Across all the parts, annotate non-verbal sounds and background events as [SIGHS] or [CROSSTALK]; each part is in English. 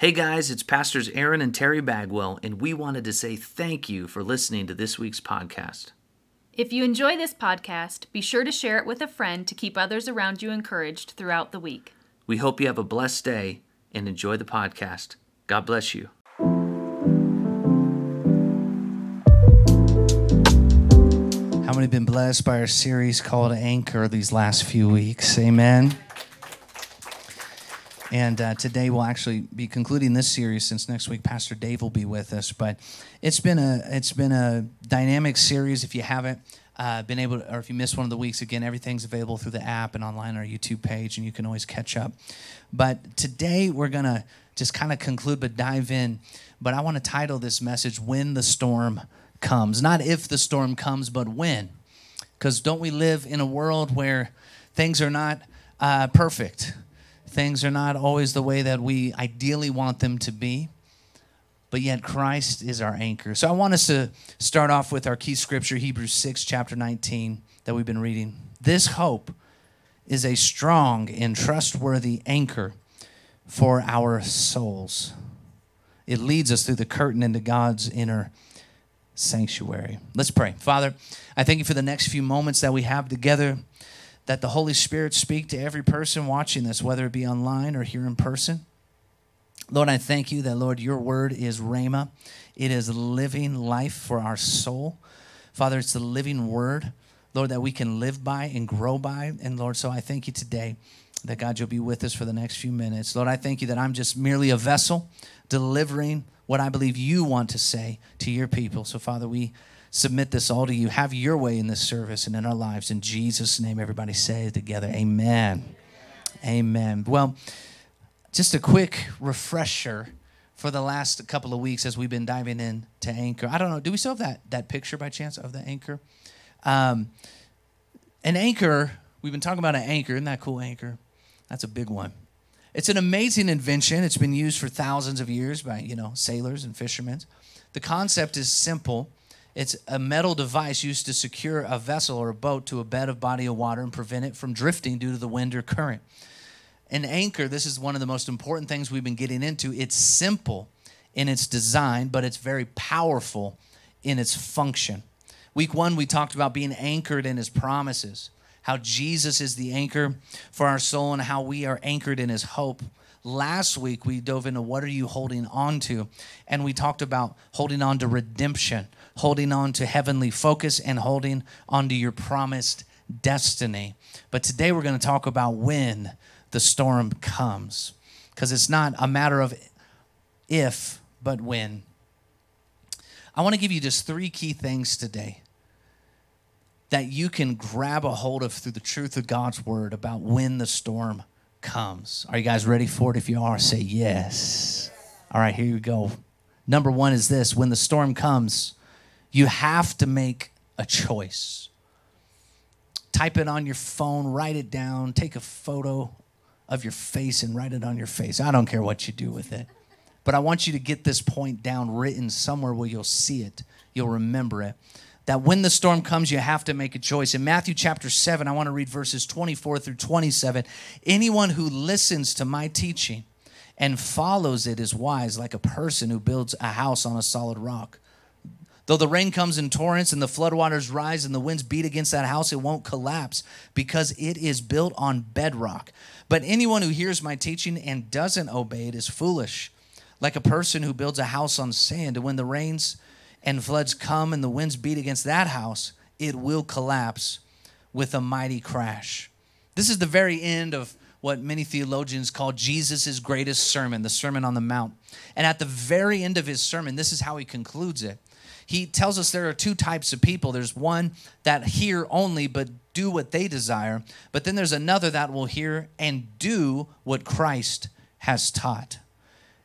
Hey guys, it's Pastors Aaron and Terry Bagwell, and we wanted to say thank you for listening to this week's podcast. If you enjoy this podcast, be sure to share it with a friend to keep others around you encouraged throughout the week. We hope you have a blessed day and enjoy the podcast. God bless you. How many have been blessed by our series called Anchor these last few weeks? Amen. And uh, today we'll actually be concluding this series since next week Pastor Dave will be with us. But it's been a it's been a dynamic series. If you haven't uh, been able to, or if you missed one of the weeks, again everything's available through the app and online on our YouTube page, and you can always catch up. But today we're gonna just kind of conclude, but dive in. But I want to title this message "When the Storm Comes," not if the storm comes, but when. Because don't we live in a world where things are not uh, perfect? Things are not always the way that we ideally want them to be, but yet Christ is our anchor. So I want us to start off with our key scripture, Hebrews 6, chapter 19, that we've been reading. This hope is a strong and trustworthy anchor for our souls. It leads us through the curtain into God's inner sanctuary. Let's pray. Father, I thank you for the next few moments that we have together that the Holy Spirit speak to every person watching this, whether it be online or here in person. Lord, I thank you that, Lord, your word is Rhema. It is living life for our soul. Father, it's the living word, Lord, that we can live by and grow by. And Lord, so I thank you today that, God, you'll be with us for the next few minutes. Lord, I thank you that I'm just merely a vessel delivering what I believe you want to say to your people. So, Father, we submit this all to you. Have your way in this service and in our lives. In Jesus' name, everybody say it together. Amen. Amen. Well, just a quick refresher for the last couple of weeks as we've been diving in to Anchor. I don't know, do we still have that, that picture by chance of the Anchor? Um, an anchor, we've been talking about an anchor. Isn't that cool, Anchor? That's a big one. It's an amazing invention. It's been used for thousands of years by, you know, sailors and fishermen. The concept is simple. It's a metal device used to secure a vessel or a boat to a bed of body of water and prevent it from drifting due to the wind or current. An anchor, this is one of the most important things we've been getting into. It's simple in its design, but it's very powerful in its function. Week one, we talked about being anchored in his promises, how Jesus is the anchor for our soul, and how we are anchored in his hope. Last week, we dove into what are you holding on to? And we talked about holding on to redemption, holding on to heavenly focus, and holding on to your promised destiny. But today, we're going to talk about when the storm comes, because it's not a matter of if, but when. I want to give you just three key things today that you can grab a hold of through the truth of God's word about when the storm comes. Are you guys ready for it? If you are, say yes. All right, here you go. Number one is this when the storm comes, you have to make a choice. Type it on your phone, write it down, take a photo of your face and write it on your face. I don't care what you do with it. But I want you to get this point down written somewhere where you'll see it, you'll remember it that when the storm comes, you have to make a choice. In Matthew chapter 7, I want to read verses 24 through 27. Anyone who listens to my teaching and follows it is wise, like a person who builds a house on a solid rock. Though the rain comes in torrents and the floodwaters rise and the winds beat against that house, it won't collapse because it is built on bedrock. But anyone who hears my teaching and doesn't obey it is foolish, like a person who builds a house on sand. And when the rains and floods come and the winds beat against that house, it will collapse with a mighty crash. This is the very end of what many theologians call Jesus' greatest sermon, the Sermon on the Mount. And at the very end of his sermon, this is how he concludes it. He tells us there are two types of people. There's one that hear only but do what they desire, but then there's another that will hear and do what Christ has taught.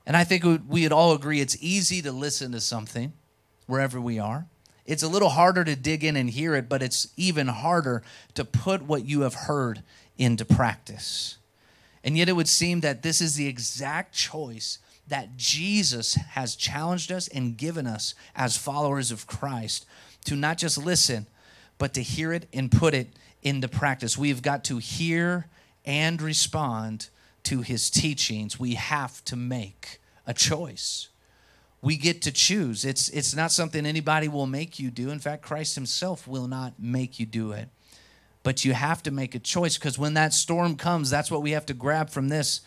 And I think we'd all agree it's easy to listen to something wherever we are. It's a little harder to dig in and hear it, but it's even harder to put what you have heard into practice. And yet, it would seem that this is the exact choice that Jesus has challenged us and given us as followers of Christ to not just listen, but to hear it and put it into practice. We've got to hear and respond to his teachings. We have to make a choice. We get to choose. It's it's not something anybody will make you do. In fact, Christ himself will not make you do it. But you have to make a choice because when that storm comes, that's what we have to grab from this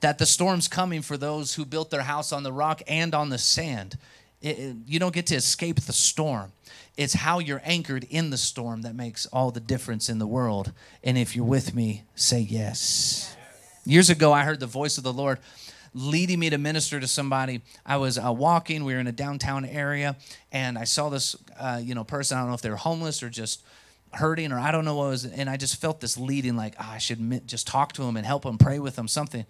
that the storm's coming for those who built their house on the rock and on the sand. It, it, you don't get to escape the storm. It's how you're anchored in the storm that makes all the difference in the world. And if you're with me, say yes. Years ago, I heard the voice of the Lord leading me to minister to somebody. I was uh, walking. We were in a downtown area, and I saw this, uh, you know, person. I don't know if they were homeless or just hurting, or I don't know what was. And I just felt this leading, like oh, I should just talk to him and help him, pray with him, something.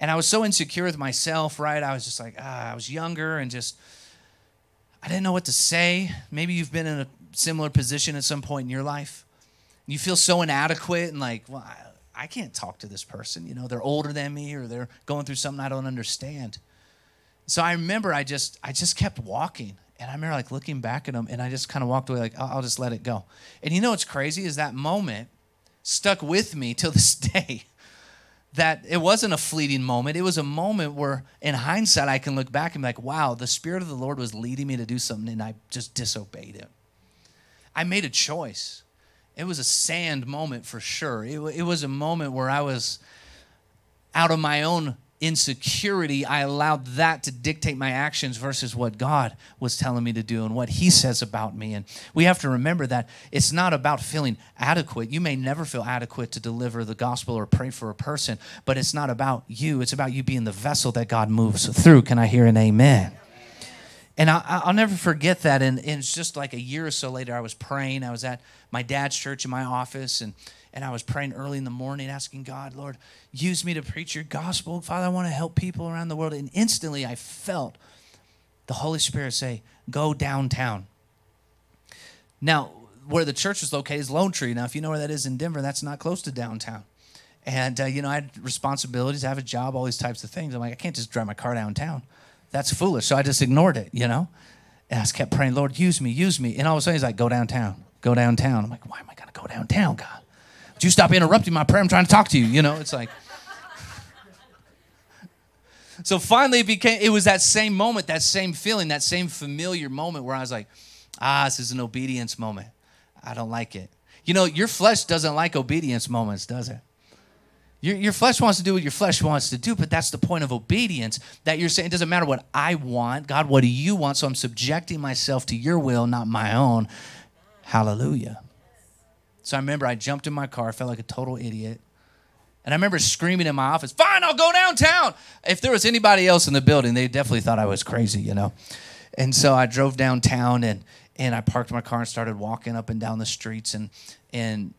And I was so insecure with myself, right? I was just like, ah, I was younger and just I didn't know what to say. Maybe you've been in a similar position at some point in your life. You feel so inadequate and like, well, I, I can't talk to this person. You know, they're older than me or they're going through something I don't understand. So I remember I just I just kept walking. And I remember like looking back at them and I just kind of walked away like, I'll, I'll just let it go. And you know what's crazy is that moment stuck with me till this [LAUGHS] day that it wasn't a fleeting moment. It was a moment where, in hindsight, I can look back and be like, wow, the Spirit of the Lord was leading me to do something and I just disobeyed Him. I made a choice. It was a sand moment for sure. It, it was a moment where I was out of my own insecurity, I allowed that to dictate my actions versus what God was telling me to do and what He says about me. And we have to remember that it's not about feeling adequate. You may never feel adequate to deliver the gospel or pray for a person, but it's not about you. It's about you being the vessel that God moves through. Can I hear an amen? And I, will never forget that. And, and it's just like a year or so later, I was praying. I was at my dad's church in my office, and and I was praying early in the morning, asking God, Lord, use me to preach your gospel. Father, I want to help people around the world. And instantly I felt the Holy Spirit say, Go downtown. Now, where the church was located is Lone Tree. Now, if you know where that is in Denver, that's not close to downtown. And, uh, you know, I had responsibilities, I have a job, all these types of things. I'm like, I can't just drive my car downtown. That's foolish. So I just ignored it, you know? And I just kept praying, Lord, use me, use me. And all of a sudden he's like, go downtown, go downtown. I'm like, why am I going to go downtown, God? Would you stop interrupting my prayer? I'm trying to talk to you. You know, it's like. [LAUGHS] so finally, it became. It was that same moment, that same feeling, that same familiar moment where I was like, ah, this is an obedience moment. I don't like it. You know, your flesh doesn't like obedience moments, does it? Your, your flesh wants to do what your flesh wants to do, but that's the point of obedience that you're saying it doesn't matter what I want. God, what do you want? So I'm subjecting myself to your will, not my own. Hallelujah. So I remember I jumped in my car, felt like a total idiot. And I remember screaming in my office, fine, I'll go downtown. If there was anybody else in the building, they definitely thought I was crazy, you know. And so I drove downtown and and I parked my car and started walking up and down the streets and and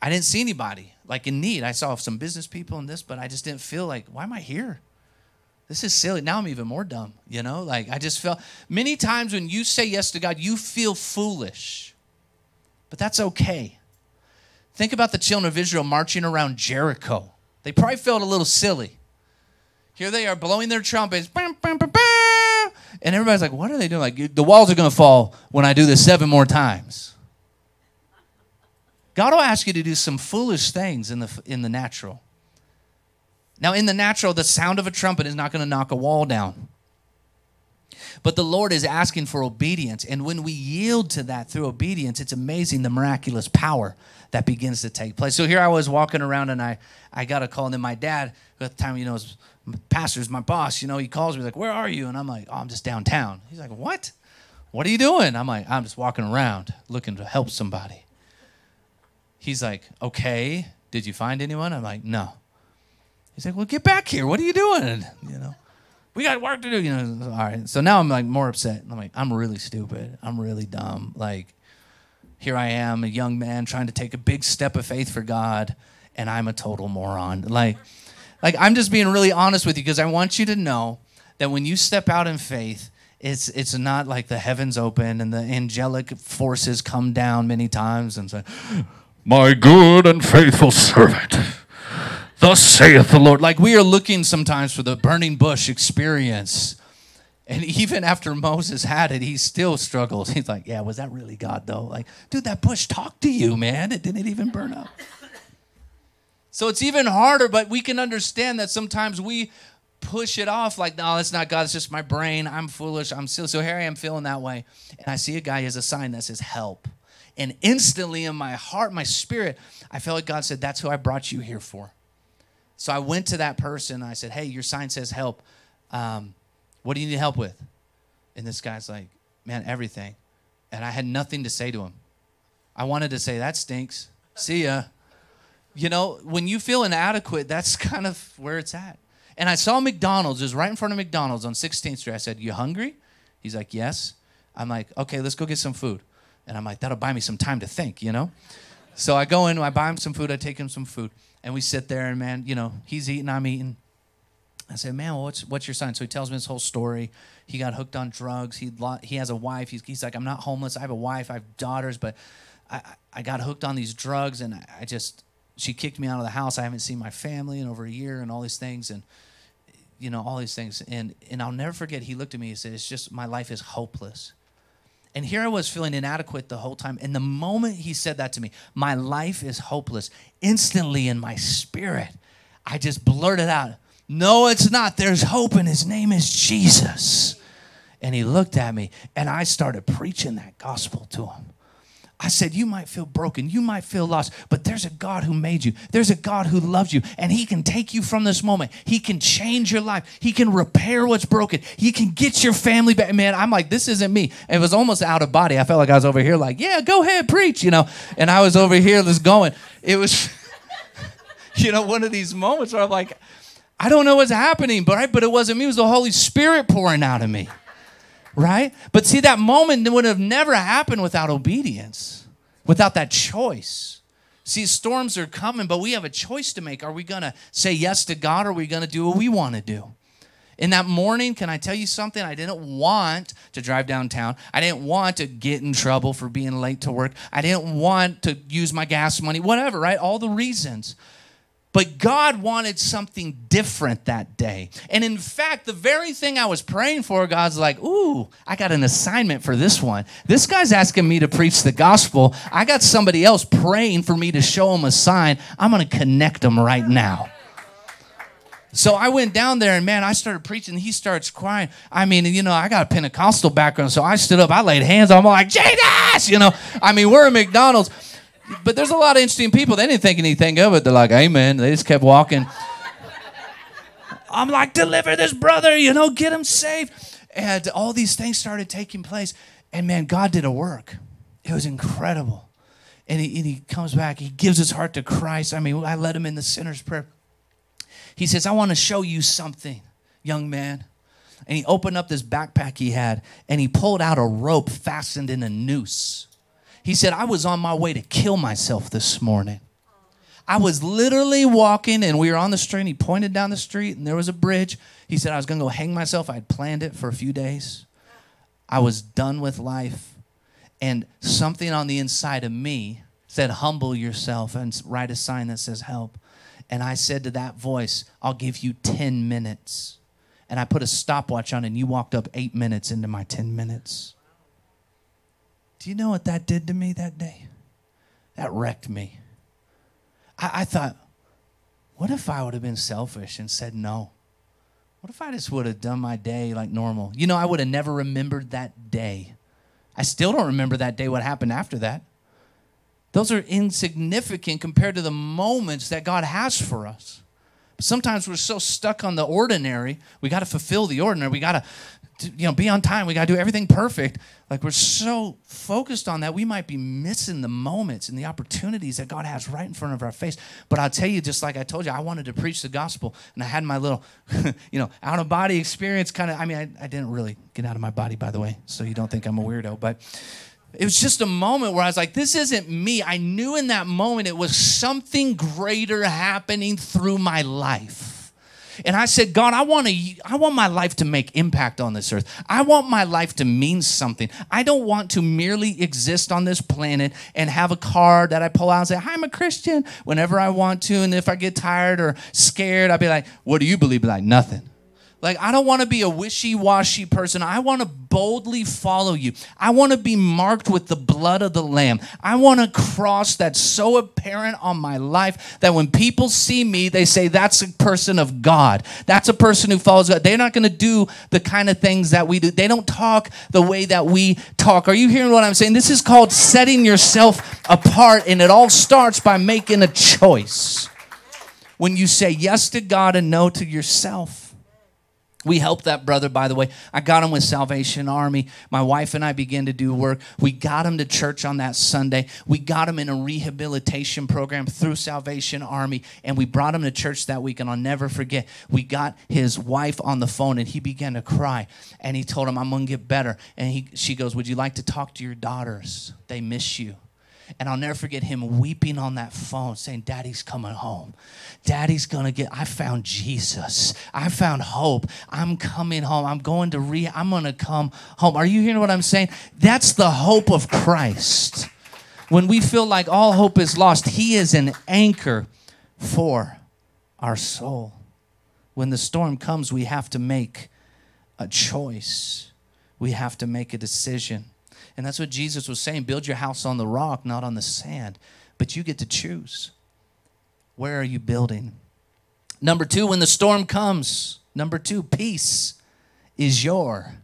I didn't see anybody like in need. I saw some business people in this, but I just didn't feel like, why am I here? This is silly. Now I'm even more dumb, you know? Like I just felt many times when you say yes to God, you feel foolish. But that's okay. Think about the children of Israel marching around Jericho. They probably felt a little silly. Here they are blowing their trumpets. Bam, bam, bam, And everybody's like, what are they doing? Like, the walls are going to fall when I do this seven more times. God will ask you to do some foolish things in the, in the natural. Now, in the natural, the sound of a trumpet is not going to knock a wall down. But the Lord is asking for obedience. And when we yield to that through obedience, it's amazing the miraculous power that begins to take place. So here I was walking around and I, I got a call. And then my dad, at the time, you know, was pastor's my boss, you know, he calls me like, Where are you? And I'm like, Oh, I'm just downtown. He's like, What? What are you doing? I'm like, I'm just walking around looking to help somebody. He's like, Okay, did you find anyone? I'm like, No. He's like, Well, get back here. What are you doing? You know we got work to do. You know, all right. So now I'm like more upset. I'm like, I'm really stupid. I'm really dumb. Like, here I am, a young man trying to take a big step of faith for God, and I'm a total moron. Like, like I'm just being really honest with you because I want you to know that when you step out in faith, it's it's not like the heavens open and the angelic forces come down many times and say, "My good and faithful servant." Thus saith the Lord. Like we are looking sometimes for the burning bush experience. And even after Moses had it, he still struggles. [LAUGHS] He's like, Yeah, was that really God though? Like, dude, that bush talked to you, man. It didn't even burn up. [LAUGHS] So it's even harder, but we can understand that sometimes we push it off like, no, it's not God. It's just my brain. I'm foolish. I'm silly. So here I am feeling that way. And I see a guy, he has a sign that says help. And instantly in my heart, my spirit, I felt like God said, that's who I brought you here for. So I went to that person. I said, hey, your sign says help. Um, what do you need help with? And this guy's like, man, everything. And I had nothing to say to him. I wanted to say, that stinks. See ya. You know, when you feel inadequate, that's [LAUGHS] kind of where it's at. And I saw McDonald's, just right in front of McDonald's on 16th Street. I said, You hungry? He's like, Yes. I'm like, Okay, let's go get some food. And I'm like, That'll buy me some time to think, you know? So I go in, I buy him some food, I take him some food, and we sit there, and man, you know, he's eating, I'm eating. I said, man, what's what's your sign? So he tells me his whole story. He got hooked on drugs. He he has a wife. He's, he's like, I'm not homeless. I have a wife. I have daughters, but I, I got hooked on these drugs, and I, just she kicked me out of the house. I haven't seen my family in over a year, and all these things, and you know all these things. And and I'll never forget. He looked at me. He said, "It's just my life is hopeless." And here I was feeling inadequate the whole time. And the moment he said that to me, my life is hopeless. Instantly in my spirit, I just blurted out, No, it's not. There's hope, and his name is Jesus. And he looked at me, and I started preaching that gospel to him. I said, You might feel broken, you might feel lost, but there's a God who made you. There's a God who loves you, and He can take you from this moment. He can change your life. He can repair what's broken. He can get your family back. Man, I'm like, This isn't me. it was almost out of body. I felt like I was over here, like, Yeah, go ahead, preach, you know. And I was over here just going. It was, [LAUGHS] you know, one of these moments where I'm like, I don't know what's happening, but, right? but it wasn't me. It was the Holy Spirit pouring out of me right? But see, that moment would have never happened without obedience, without that choice. See, storms are coming, but we have a choice to make. Are we going to say yes to God or are we going to do what we want to do? In that morning, can I tell you something? I didn't want to drive downtown. I didn't want to get in trouble for being late to work. I didn't want to use my gas money, whatever, right? All the reasons. But God wanted something different that day. And in fact, the very thing I was praying for, God's like, ooh, I got an assignment for this one. This guy's asking me to preach the gospel. I got somebody else praying for me to show him a sign. I'm going to connect them right now. So I went down there and man, I started preaching. He starts crying. I mean, you know, I got a Pentecostal background, so I stood up, I laid hands on him, I'm like, Jesus! You know, I mean, we're at McDonald's but there's a lot of interesting people. They didn't think anything of it. They're like, Amen. They just kept walking. I'm like, deliver this brother, you know, get him saved. And all these things started taking place. And man, God did a work. It was incredible. And he, and he comes back, he gives his heart to Christ. I mean, I led him in the sinner's prayer. He says, I want to show you something, young man. And he opened up this backpack he had and he pulled out a rope fastened in a noose. He said, I was on my way to kill myself this morning. I was literally walking and we were on the street. He pointed down the street and there was a bridge. He said, I was going to go hang myself. I had planned it for a few days. I was done with life. And something on the inside of me said, Humble yourself and write a sign that says help. And I said to that voice, I'll give you 10 minutes. And I put a stopwatch on and you walked up eight minutes into my 10 minutes. Do you know what that did to me that day? That wrecked me. I, I thought, what if I would have been selfish and said no? What if I just would have done my day like normal? You know, I would have never remembered that day. I still don't remember that day, what happened after that. Those are insignificant compared to the moments that God has for us. Sometimes we're so stuck on the ordinary. We got to fulfill the ordinary. We got to, you know, be on time. We got to do everything perfect. Like we're so focused on that, we might be missing the moments and the opportunities that God has right in front of our face. But I'll tell you, just like I told you, I wanted to preach the gospel, and I had my little, [LAUGHS] you know, out of body experience. Kind of. I mean, I, I didn't really get out of my body, by the way, so you don't think I'm a weirdo, but. It was just a moment where I was like, this isn't me. I knew in that moment it was something greater happening through my life. And I said, God, I want to I want my life to make impact on this earth. I want my life to mean something. I don't want to merely exist on this planet and have a card that I pull out and say, "Hi, I'm a Christian" whenever I want to and if I get tired or scared, I'll be like, "What do you believe?" Be like, "Nothing." Like, I don't want to be a wishy washy person. I want to boldly follow you. I want to be marked with the blood of the Lamb. I want a cross that's so apparent on my life that when people see me, they say, That's a person of God. That's a person who follows God. They're not going to do the kind of things that we do. They don't talk the way that we talk. Are you hearing what I'm saying? This is called setting yourself apart, and it all starts by making a choice. When you say yes to God and no to yourself. We helped that brother, by the way. I got him with Salvation Army. My wife and I began to do work. We got him to church on that Sunday. We got him in a rehabilitation program through Salvation Army, and we brought him to church that week. And I'll never forget, we got his wife on the phone, and he began to cry. And he told him, "I'm gonna get better." And he, she goes, "Would you like to talk to your daughters? They miss you." And I'll never forget him weeping on that phone saying, Daddy's coming home. Daddy's gonna get, I found Jesus. I found hope. I'm coming home. I'm going to re, I'm gonna come home. Are you hearing what I'm saying? That's the hope of Christ. When we feel like all hope is lost, He is an anchor for our soul. When the storm comes, we have to make a choice, we have to make a decision. And that's what Jesus was saying build your house on the rock, not on the sand. But you get to choose. Where are you building? Number two, when the storm comes, number two, peace is your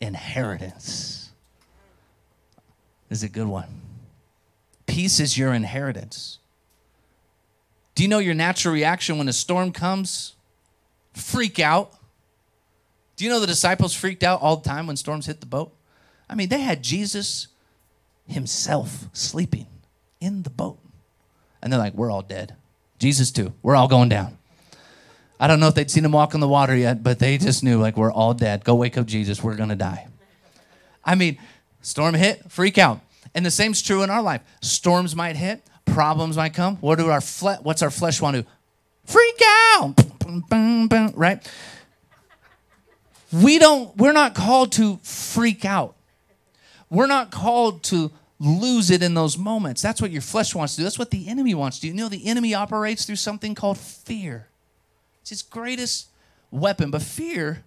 inheritance. This is a good one. Peace is your inheritance. Do you know your natural reaction when a storm comes? Freak out. Do you know the disciples freaked out all the time when storms hit the boat? I mean, they had Jesus himself sleeping in the boat. And they're like, we're all dead. Jesus, too. We're all going down. I don't know if they'd seen him walk on the water yet, but they just knew, like, we're all dead. Go wake up Jesus. We're going to die. I mean, storm hit, freak out. And the same's true in our life. Storms might hit, problems might come. What do our fle- what's our flesh want to do? Freak out. Right? We don't we're not called to freak out. We're not called to lose it in those moments. That's what your flesh wants to do. That's what the enemy wants to do. You know, the enemy operates through something called fear. It's his greatest weapon, but fear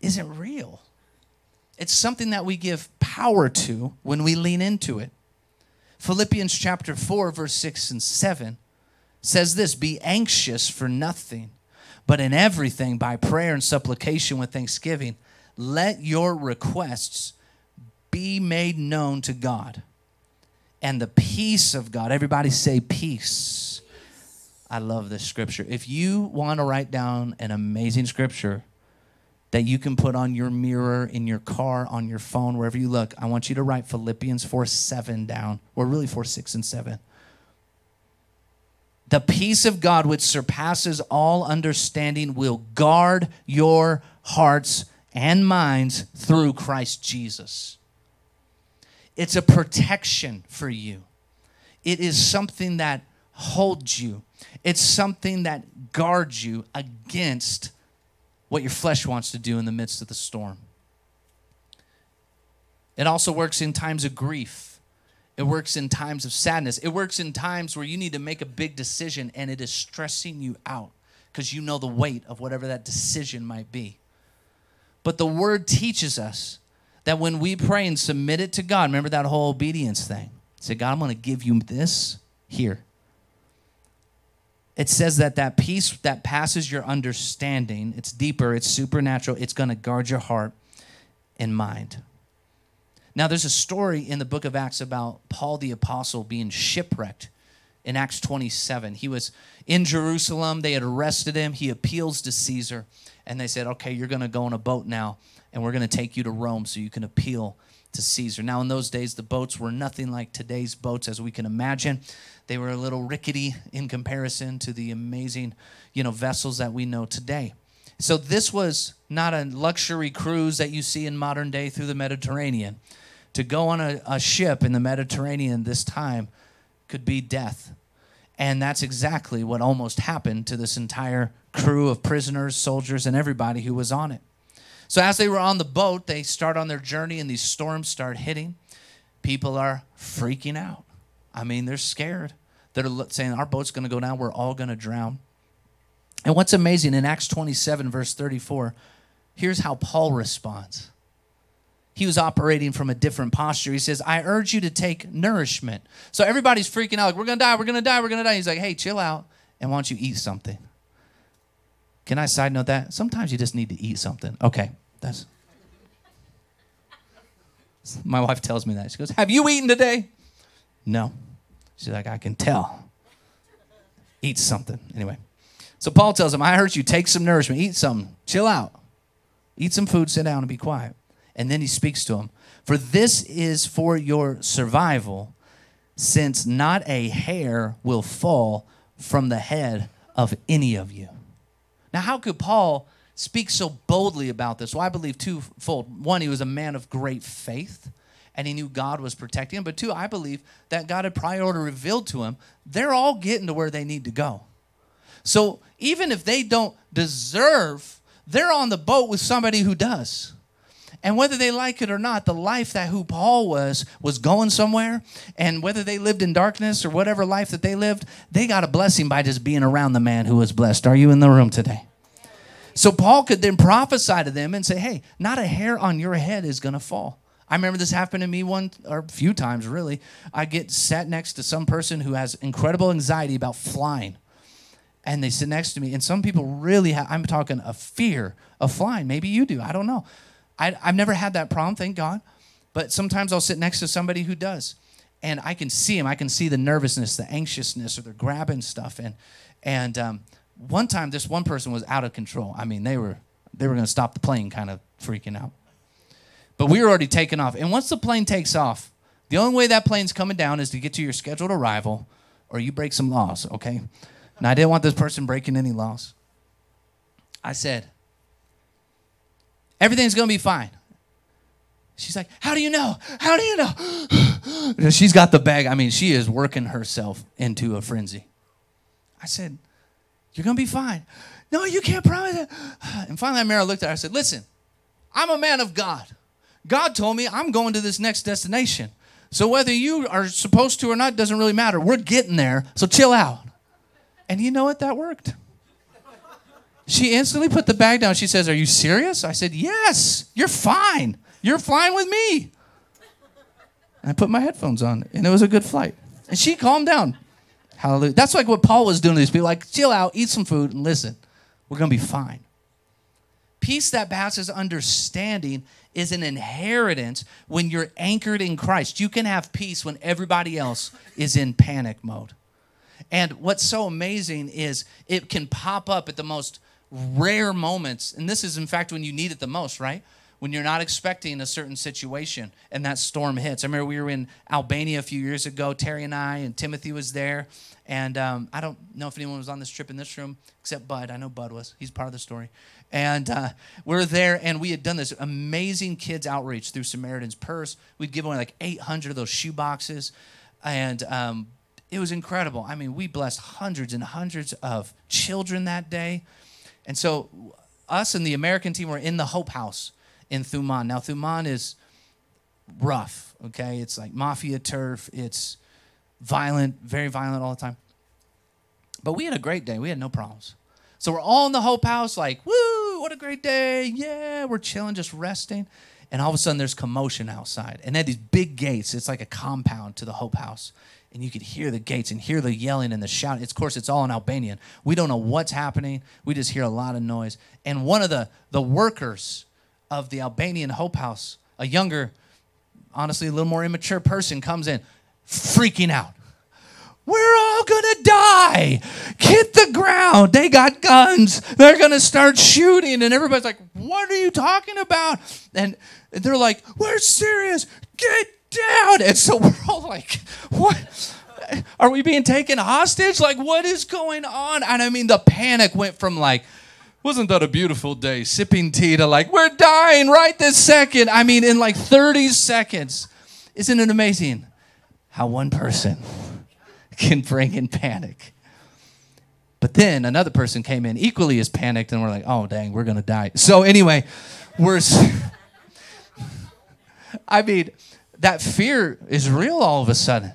isn't real. It's something that we give power to when we lean into it. Philippians chapter 4, verse 6 and 7 says this Be anxious for nothing, but in everything by prayer and supplication with thanksgiving, let your requests be made known to God. And the peace of God, everybody say peace. I love this scripture. If you want to write down an amazing scripture that you can put on your mirror, in your car, on your phone, wherever you look, I want you to write Philippians 4 7 down, or really 4 6 and 7. The peace of God, which surpasses all understanding, will guard your hearts and minds through Christ Jesus. It's a protection for you. It is something that holds you. It's something that guards you against what your flesh wants to do in the midst of the storm. It also works in times of grief. It works in times of sadness. It works in times where you need to make a big decision and it is stressing you out because you know the weight of whatever that decision might be. But the word teaches us that when we pray and submit it to God, remember that whole obedience thing. Say, God, I'm going to give you this here. It says that that peace that passes your understanding, it's deeper, it's supernatural, it's going to guard your heart and mind. Now, there's a story in the book of Acts about Paul the Apostle being shipwrecked in Acts 27. He was in Jerusalem, they had arrested him, he appeals to Caesar, and they said, Okay, you're going to go on a boat now and we're going to take you to Rome so you can appeal to Caesar. Now, in those days, the boats were nothing like today's boats as we can imagine. They were a little rickety in comparison to the amazing, you know, vessels that we know today. So this was not a luxury cruise that you see in modern day through the Mediterranean. To go on a, a ship in the Mediterranean this time could be death. And that's exactly what almost happened to this entire crew of prisoners, soldiers, and everybody who was on it. So as they were on the boat, they start on their journey and these storms start hitting. People are freaking out. I mean, they're scared. They're saying, Our boat's going to go down. We're all going to drown. And what's amazing in Acts 27, verse 34, here's how Paul responds. He was operating from a different posture. He says, I urge you to take nourishment. So everybody's freaking out, like, we're gonna die, we're gonna die, we're gonna die. He's like, hey, chill out, and why don't you eat something? Can I side note that? Sometimes you just need to eat something. Okay, that's. [LAUGHS] My wife tells me that. She goes, Have you eaten today? No. She's like, I can tell. Eat something. Anyway. So Paul tells him, I heard you take some nourishment, eat some, chill out. Eat some food, sit down, and be quiet. And then he speaks to him. For this is for your survival, since not a hair will fall from the head of any of you. Now, how could Paul speak so boldly about this? Well, I believe twofold. One, he was a man of great faith and he knew God was protecting him. But two, I believe that God had prior order revealed to him they're all getting to where they need to go. So even if they don't deserve, they're on the boat with somebody who does. And whether they like it or not, the life that who Paul was was going somewhere. And whether they lived in darkness or whatever life that they lived, they got a blessing by just being around the man who was blessed. Are you in the room today? So Paul could then prophesy to them and say, hey, not a hair on your head is going to fall. I remember this happened to me one or a few times, really. I get sat next to some person who has incredible anxiety about flying. And they sit next to me. And some people really have, I'm talking a fear of flying. Maybe you do. I don't know. I, I've never had that problem, thank God. But sometimes I'll sit next to somebody who does. And I can see them. I can see the nervousness, the anxiousness, or they're grabbing stuff. And, and um, one time, this one person was out of control. I mean, they were, they were going to stop the plane kind of freaking out. But we were already taking off. And once the plane takes off, the only way that plane's coming down is to get to your scheduled arrival or you break some laws, okay? And I didn't want this person breaking any laws. I said, everything's gonna be fine. She's like, How do you know? How do you know? [SIGHS] She's got the bag. I mean, she is working herself into a frenzy. I said, You're gonna be fine. No, you can't promise it. [SIGHS] And finally, Mara looked at her. I said, Listen, I'm a man of God. God told me I'm going to this next destination. So whether you are supposed to or not doesn't really matter. We're getting there, so chill out. And you know what? That worked. She instantly put the bag down. She says, Are you serious? I said, Yes, you're fine. You're flying with me. And I put my headphones on, and it was a good flight. And she calmed down. Hallelujah. That's like what Paul was doing to these people like, chill out, eat some food, and listen. We're going to be fine. Peace that passes understanding is an inheritance when you're anchored in Christ. You can have peace when everybody else is in panic mode. And what's so amazing is it can pop up at the most rare moments. And this is, in fact, when you need it the most, right? When you're not expecting a certain situation and that storm hits. I remember we were in Albania a few years ago. Terry and I and Timothy was there. And um, I don't know if anyone was on this trip in this room except Bud. I know Bud was. He's part of the story. And uh, we are there, and we had done this amazing kids outreach through Samaritan's Purse. We'd given away like 800 of those shoe boxes, and um, it was incredible. I mean, we blessed hundreds and hundreds of children that day. And so, us and the American team were in the Hope House in Thuman. Now, Thuman is rough, okay? It's like mafia turf, it's violent, very violent all the time. But we had a great day, we had no problems. So we're all in the Hope House, like, woo, what a great day. Yeah, we're chilling, just resting. And all of a sudden, there's commotion outside. And they had these big gates. It's like a compound to the Hope House. And you could hear the gates and hear the yelling and the shouting. It's, of course, it's all in Albanian. We don't know what's happening. We just hear a lot of noise. And one of the, the workers of the Albanian Hope House, a younger, honestly, a little more immature person, comes in freaking out. We're all gonna die. Hit the ground. They got guns. They're gonna start shooting. And everybody's like, What are you talking about? And they're like, We're serious. Get down. And so we're all like, What? Are we being taken hostage? Like, what is going on? And I mean, the panic went from like, wasn't that a beautiful day? Sipping tea to like, we're dying right this second. I mean, in like 30 seconds. Isn't it amazing how one person [LAUGHS] can bring in panic. But then another person came in equally as panicked, and we're like, oh, dang, we're going to die. So, anyway, we're. [LAUGHS] I mean, that fear is real all of a sudden.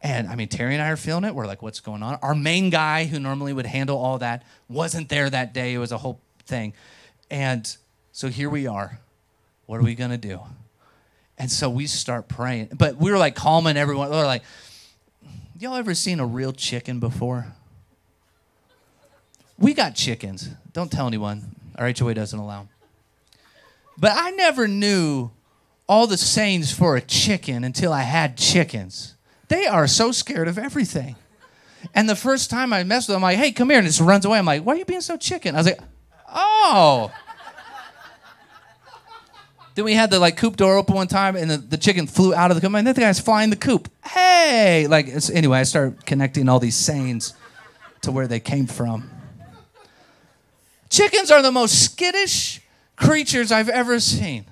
And I mean, Terry and I are feeling it. We're like, what's going on? Our main guy, who normally would handle all that, wasn't there that day. It was a whole thing. And so here we are. What are we going to do? And so we start praying. But we were like calming everyone. We are like, y'all ever seen a real chicken before? We got chickens. Don't tell anyone. Our HOA doesn't allow. But I never knew all the sayings for a chicken until I had chickens. They are so scared of everything. And the first time I messed with them, I'm like, hey, come here. And it just runs away. I'm like, why are you being so chicken? I was like, oh. then we had the like coop door open one time and the, the chicken flew out of the coop. And then the guy's flying the coop. Hey! Like, anyway, I started connecting all these sayings to where they came from. Chickens are the most skittish creatures I've ever seen.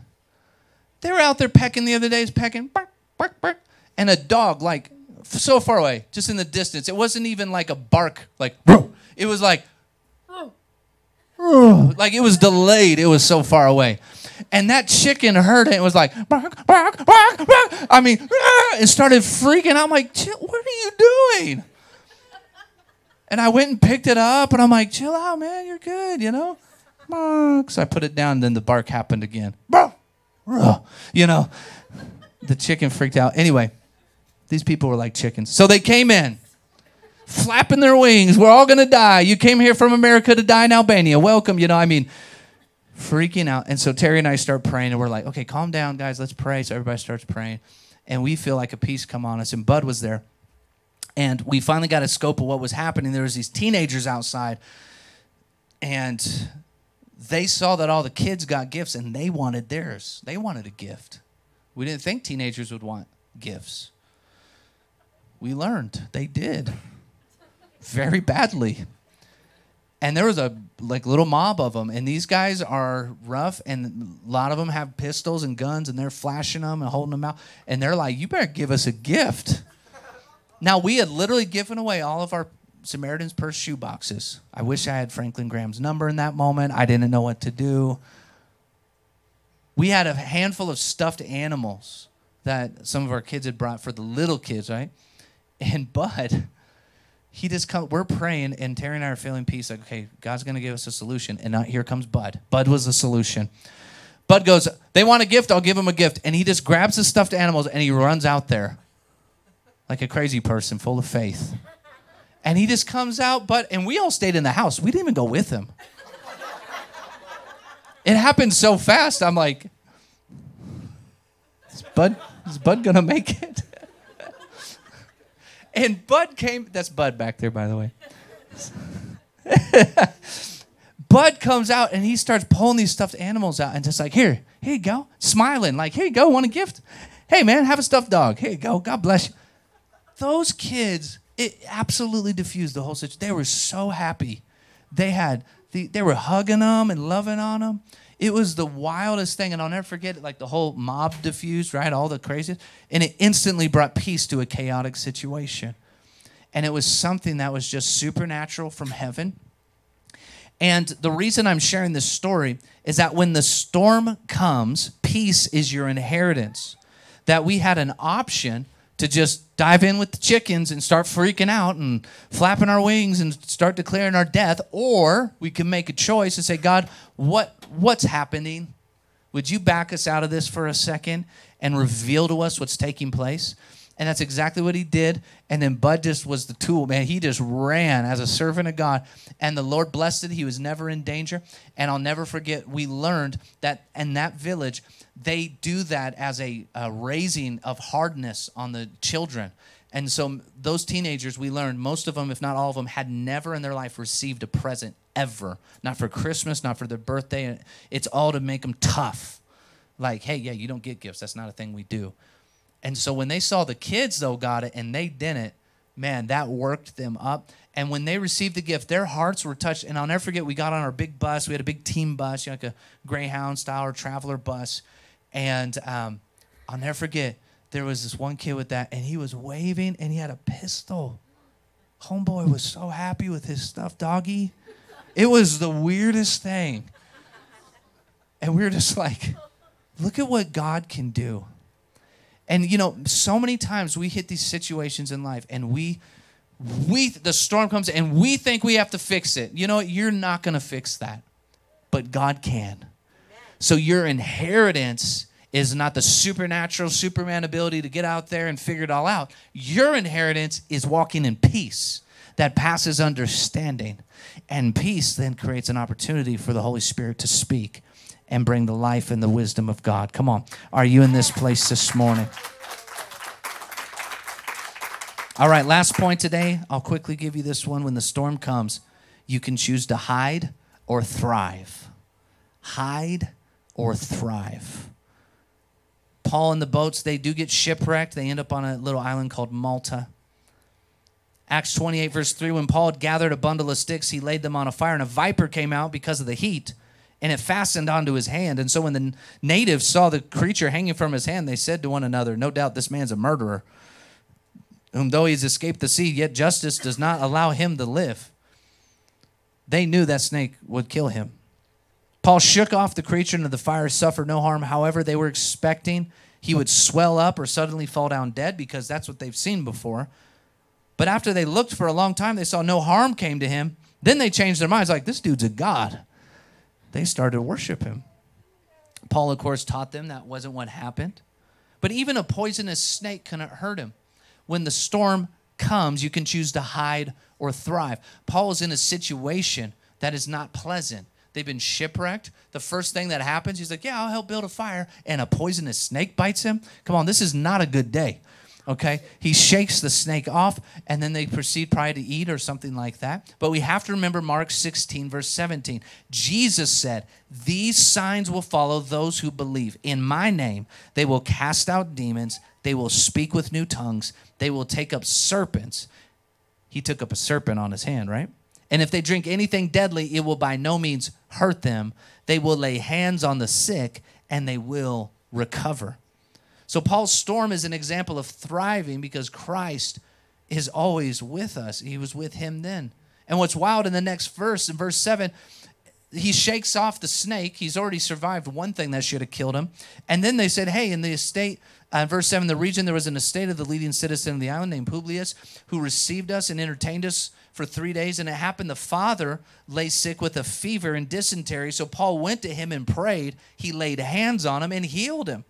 They were out there pecking the other day, pecking, bark, bark, bark, and a dog like so far away, just in the distance. It wasn't even like a bark, like it was like, like it was delayed. It was so far away, and that chicken heard it and was like, bark, bark, bark, bark. I mean, ah, and started freaking. I'm like, what are you doing? And I went and picked it up, and I'm like, chill out, man, you're good, you know? So I put it down, and then the bark happened again. You know, the chicken freaked out. Anyway, these people were like chickens. So they came in, flapping their wings. We're all going to die. You came here from America to die in Albania. Welcome. You know, I mean, freaking out. And so Terry and I start praying, and we're like, okay, calm down, guys. Let's pray. So everybody starts praying. And we feel like a peace come on us. And Bud was there and we finally got a scope of what was happening. There was these teenagers outside, and they saw that all the kids got gifts, and they wanted theirs. They wanted a gift. We didn't think teenagers would want gifts. We learned they did very badly. And there was a like little mob of them, and these guys are rough, and a lot of them have pistols and guns, and they're flashing them and holding them out, and they're like, "You better give us a gift." Now, we had literally given away all of our Samaritan's Purse shoe boxes. I wish I had Franklin Graham's number in that moment. I didn't know what to do. We had a handful of stuffed animals that some of our kids had brought for the little kids, right? And Bud, he just come. We're praying, and Terry and I are feeling peace. Like, okay, God's gonna give us a solution. And now here comes Bud. Bud was the solution. Bud goes, they want a gift. I'll give them a gift. And he just grabs the stuffed animals and he runs out there like a crazy person full of faith. And he just comes out, but, and we all stayed in the house. We didn't even go with him. It happened so fast. I'm like, is Bud, is Bud gonna make it? [LAUGHS] and Bud came, that's Bud back there, by the way. [LAUGHS] Bud comes out and he starts pulling these stuffed animals out and just like, here, here you go, smiling, like, here you go, want a gift? Hey man, have a stuffed dog. Here you go, God bless you those kids, it absolutely diffused the whole situation. They were so happy. They had the, they were hugging them and loving on them. It was the wildest thing, and I'll never forget it. Like the whole mob diffused, right? All the crazy, and it instantly brought peace to a chaotic situation. And it was something that was just supernatural from heaven. And the reason I'm sharing this story is that when the storm comes, peace is your inheritance. That we had an option to just dive in with the chickens and start freaking out and flapping our wings and start declaring our death or we can make a choice and say god what what's happening? Would you back us out of this for a second and reveal to us what's taking place and that's exactly what he did. And then Bud just was the tool, man. He just ran as a servant of God. And the Lord blessed it. He was never in danger. And I'll never forget, we learned that in that village, they do that as a, a raising of hardness on the children. And so those teenagers, we learned, most of them, if not all of them, had never in their life received a present ever. Not for Christmas, not for their birthday. It's all to make them tough. Like, hey, yeah, you don't get gifts. That's not a thing we do. And so when they saw the kids, though, got it and they didn't, man, that worked them up. And when they received the gift, their hearts were touched. And I'll never forget, we got on our big bus. We had a big team bus, you know, like a Greyhound style or traveler bus. And um, I'll never forget, there was this one kid with that, and he was waving and he had a pistol. Homeboy was so happy with his stuffed doggy. It was the weirdest thing. And we were just like, look at what God can do. And you know, so many times we hit these situations in life and we we the storm comes and we think we have to fix it. You know, you're not going to fix that. But God can. So your inheritance is not the supernatural superman ability to get out there and figure it all out. Your inheritance is walking in peace that passes understanding. And peace then creates an opportunity for the Holy Spirit to speak and bring the life and the wisdom of God. Come on. Are you in this place this morning? All right, last point today. I'll quickly give you this one. When the storm comes, you can choose to hide or thrive. Hide or thrive. Paul and the boats, they do get shipwrecked. They end up on a little island called Malta. Acts 28, verse 3 when Paul had gathered a bundle of sticks, he laid them on a fire, and a viper came out because of the heat, and it fastened onto his hand. And so when the natives saw the creature hanging from his hand, they said to one another, No doubt this man's a murderer whom though he's escaped the sea, yet justice does not allow him to live. They knew that snake would kill him. Paul shook off the creature into the fire, suffered no harm. However, they were expecting he would swell up or suddenly fall down dead because that's what they've seen before. But after they looked for a long time, they saw no harm came to him. Then they changed their minds like, this dude's a god. They started to worship him. Paul, of course, taught them that wasn't what happened. But even a poisonous snake couldn't hurt him when the storm comes, you can choose to hide or thrive. Paul is in a situation that is not pleasant. They've been shipwrecked. The first thing that happens, he's like, Yeah, I'll help build a fire. And a poisonous snake bites him. Come on, this is not a good day. Okay? He shakes the snake off, and then they proceed probably to eat or something like that. But we have to remember Mark 16, verse 17. Jesus said, These signs will follow those who believe. In my name, they will cast out demons, they will speak with new tongues. They will take up serpents. He took up a serpent on his hand, right? And if they drink anything deadly, it will by no means hurt them. They will lay hands on the sick and they will recover. So, Paul's storm is an example of thriving because Christ is always with us. He was with him then. And what's wild in the next verse, in verse 7, he shakes off the snake. He's already survived one thing that should have killed him. And then they said, Hey, in the estate, uh, verse 7, the region, there was an estate of the leading citizen of the island named Publius who received us and entertained us for three days. And it happened the father lay sick with a fever and dysentery. So Paul went to him and prayed. He laid hands on him and healed him.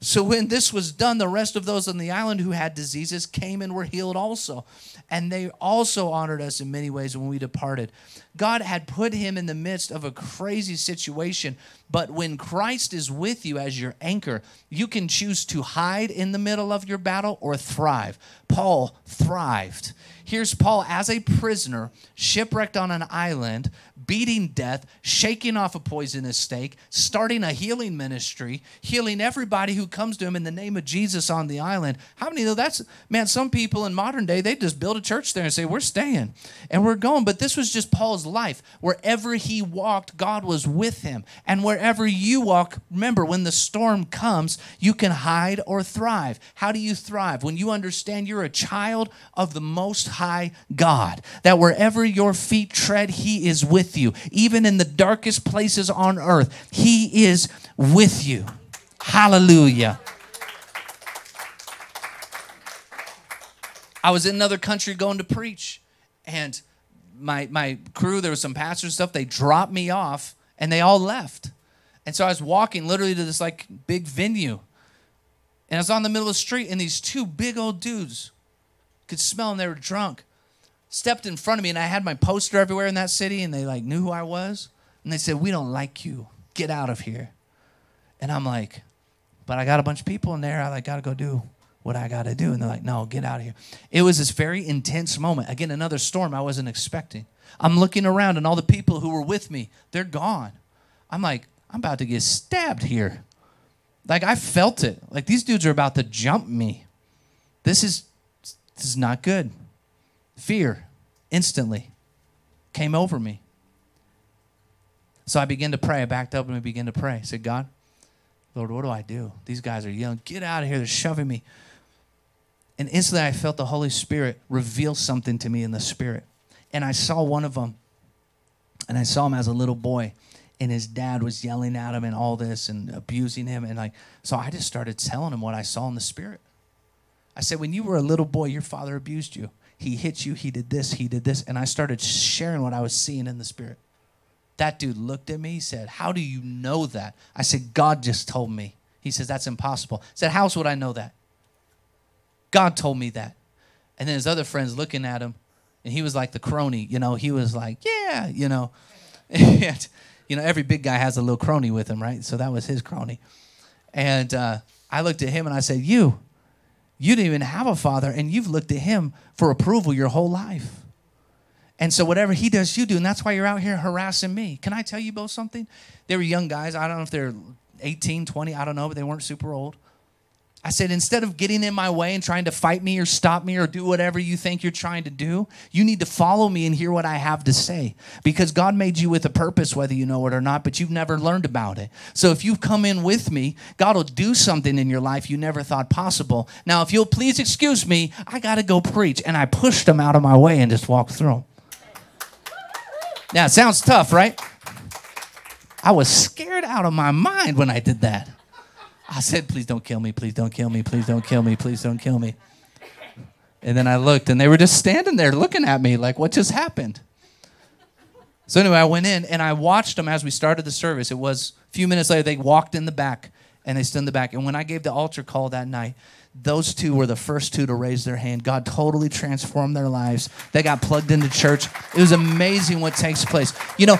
So when this was done, the rest of those on the island who had diseases came and were healed also. And they also honored us in many ways when we departed. God had put him in the midst of a crazy situation, but when Christ is with you as your anchor, you can choose to hide in the middle of your battle or thrive. Paul thrived. Here's Paul as a prisoner, shipwrecked on an island, beating death, shaking off a poisonous snake, starting a healing ministry, healing everybody who comes to him in the name of Jesus on the island. How many know that's, man, some people in modern day, they just build a church there and say, we're staying and we're going. But this was just Paul's life. Wherever he walked, God was with him. And wherever you walk, remember, when the storm comes, you can hide or thrive. How do you thrive? When you understand you're a child of the Most High God, that wherever your feet tread, He is with you. Even in the darkest places on earth, He is with you. Hallelujah. I was in another country going to preach, and my my crew, there was some pastors stuff. They dropped me off, and they all left. And so I was walking literally to this like big venue, and I was on the middle of the street, and these two big old dudes could smell them. They were drunk. Stepped in front of me, and I had my poster everywhere in that city, and they like knew who I was. And they said, "We don't like you. Get out of here." And I'm like, "But I got a bunch of people in there. I like got to go do what I got to do." And they're like, "No, get out of here." It was this very intense moment. Again, another storm I wasn't expecting. I'm looking around, and all the people who were with me, they're gone. I'm like, I'm about to get stabbed here. Like I felt it. Like these dudes are about to jump me. This is this is not good. Fear instantly came over me. So I began to pray. I backed up and I began to pray. I said, God, Lord, what do I do? These guys are yelling, get out of here. They're shoving me. And instantly I felt the Holy Spirit reveal something to me in the Spirit. And I saw one of them, and I saw him as a little boy. and his dad was yelling at him and all this and abusing him and like so I just started telling him what I saw in the spirit. I said, when you were a little boy, your father abused you. He hit you, he did this, he did this. And I started sharing what I was seeing in the spirit. That dude looked at me, he said, How do you know that? I said, God just told me. He says, That's impossible. I said, How else would I know that? God told me that. And then his other friends looking at him, and he was like the crony, you know, he was like, Yeah, you know. And, [LAUGHS] you know, every big guy has a little crony with him, right? So that was his crony. And uh, I looked at him and I said, You, you didn't even have a father, and you've looked at him for approval your whole life. And so whatever he does, you do, and that's why you're out here harassing me. Can I tell you both something? They were young guys. I don't know if they're 18, 20, I don't know, but they weren't super old. I said, instead of getting in my way and trying to fight me or stop me or do whatever you think you're trying to do, you need to follow me and hear what I have to say. Because God made you with a purpose, whether you know it or not, but you've never learned about it. So if you've come in with me, God will do something in your life you never thought possible. Now, if you'll please excuse me, I got to go preach. And I pushed him out of my way and just walked through. Now, it sounds tough, right? I was scared out of my mind when I did that. I said, please don't kill me, please don't kill me, please don't kill me, please don't kill me. And then I looked and they were just standing there looking at me like, what just happened? So anyway, I went in and I watched them as we started the service. It was a few minutes later, they walked in the back and they stood in the back. And when I gave the altar call that night, those two were the first two to raise their hand. God totally transformed their lives. They got plugged into church. It was amazing what takes place. You know,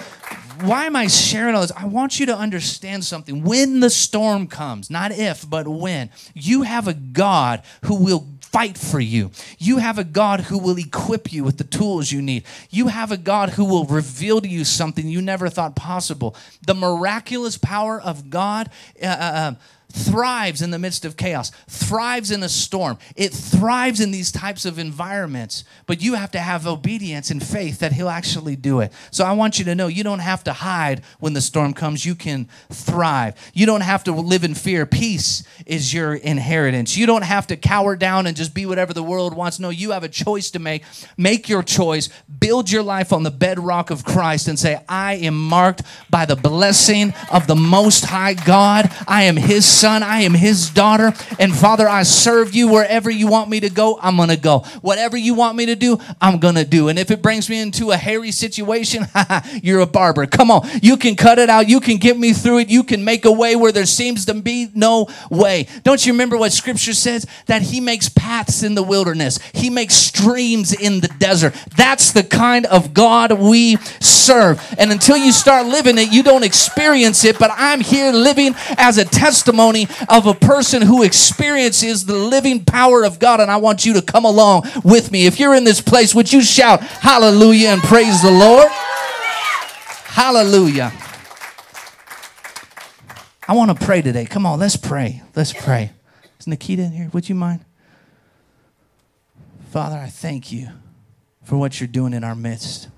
why am I sharing all this? I want you to understand something. When the storm comes, not if, but when, you have a God who will fight for you. You have a God who will equip you with the tools you need. You have a God who will reveal to you something you never thought possible. The miraculous power of God. Uh, uh, thrives in the midst of chaos, thrives in a storm. It thrives in these types of environments, but you have to have obedience and faith that He'll actually do it. So I want you to know you don't have to hide when the storm comes. You can thrive. You don't have to live in fear. Peace is your inheritance. You don't have to cower down and just be whatever the world wants. No, you have a choice to make. Make your choice. Build your life on the bedrock of Christ and say, I am marked by the blessing of the Most High God. I am His son son. I am his daughter. And Father, I serve you wherever you want me to go. I'm going to go. Whatever you want me to do, I'm going to do. And if it brings me into a hairy situation, [LAUGHS] you're a barber. Come on. You can cut it out. You can get me through it. You can make a way where there seems to be no way. Don't you remember what scripture says? That he makes paths in the wilderness, he makes streams in the desert. That's the kind of God we serve. And until you start living it, you don't experience it. But I'm here living as a testimony testimony of a person who experiences the living power of God. And I want you to come along with me. If you're in this place, would you shout hallelujah and praise the Lord? Hallelujah. I want to pray today. Come on, let's pray. Let's pray. Is Nikita in here? Would you mind? Father, I thank you for what you're doing in our midst.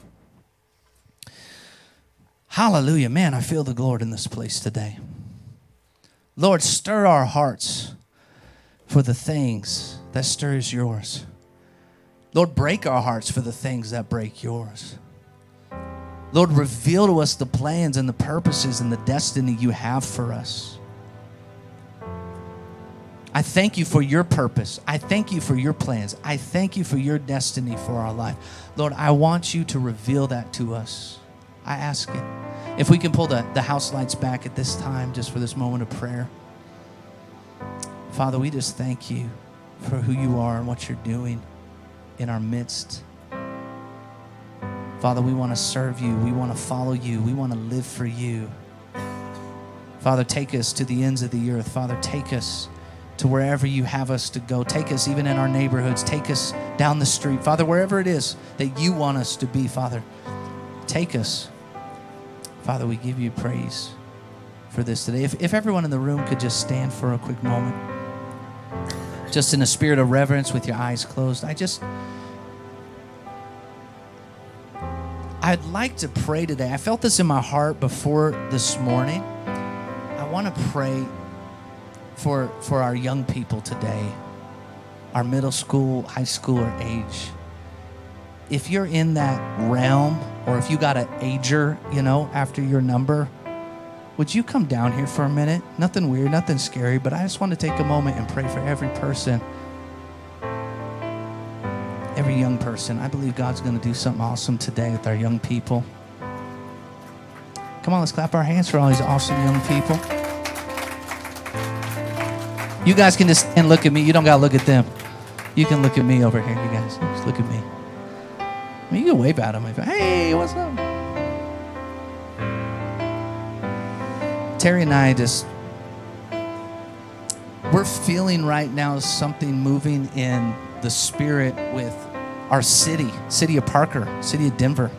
Hallelujah. Man, I feel the Lord in this place today. Lord, stir our hearts for the things that stirs yours. Lord, break our hearts for the things that break yours. Lord, reveal to us the plans and the purposes and the destiny you have for us. I thank you for your purpose. I thank you for your plans. I thank you for your destiny for our life. Lord, I want you to reveal that to us. I ask it. If we can pull the, the house lights back at this time, just for this moment of prayer. Father, we just thank you for who you are and what you're doing in our midst. Father, we want to serve you. We want to follow you. We want to live for you. Father, take us to the ends of the earth. Father, take us to wherever you have us to go. Take us even in our neighborhoods. Take us down the street. Father, wherever it is that you want us to be, Father, take us. Father, we give you praise for this today. If, if everyone in the room could just stand for a quick moment, just in a spirit of reverence with your eyes closed, I just. I'd like to pray today. I felt this in my heart before this morning. I want to pray for, for our young people today, our middle school, high schooler age if you're in that realm or if you got an ager, you know, after your number, would you come down here for a minute? Nothing weird, nothing scary, but I just want to take a moment and pray for every person, every young person. I believe God's going to do something awesome today with our young people. Come on, let's clap our hands for all these awesome young people. You guys can just and look at me. You don't got to look at them. You can look at me over here, you guys. Just look at me. I mean, you can wave at them. Hey, what's up? Terry and I just, we're feeling right now something moving in the spirit with our city, city of Parker, city of Denver.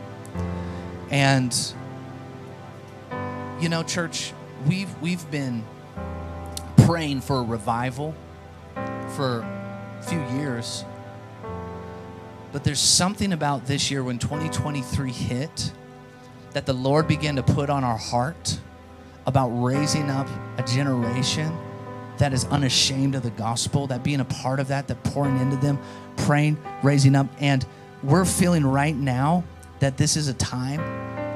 And, you know, church, we've, we've been praying for a revival for a few years. But there's something about this year when 2023 hit that the Lord began to put on our heart about raising up a generation that is unashamed of the gospel, that being a part of that, that pouring into them, praying, raising up. And we're feeling right now that this is a time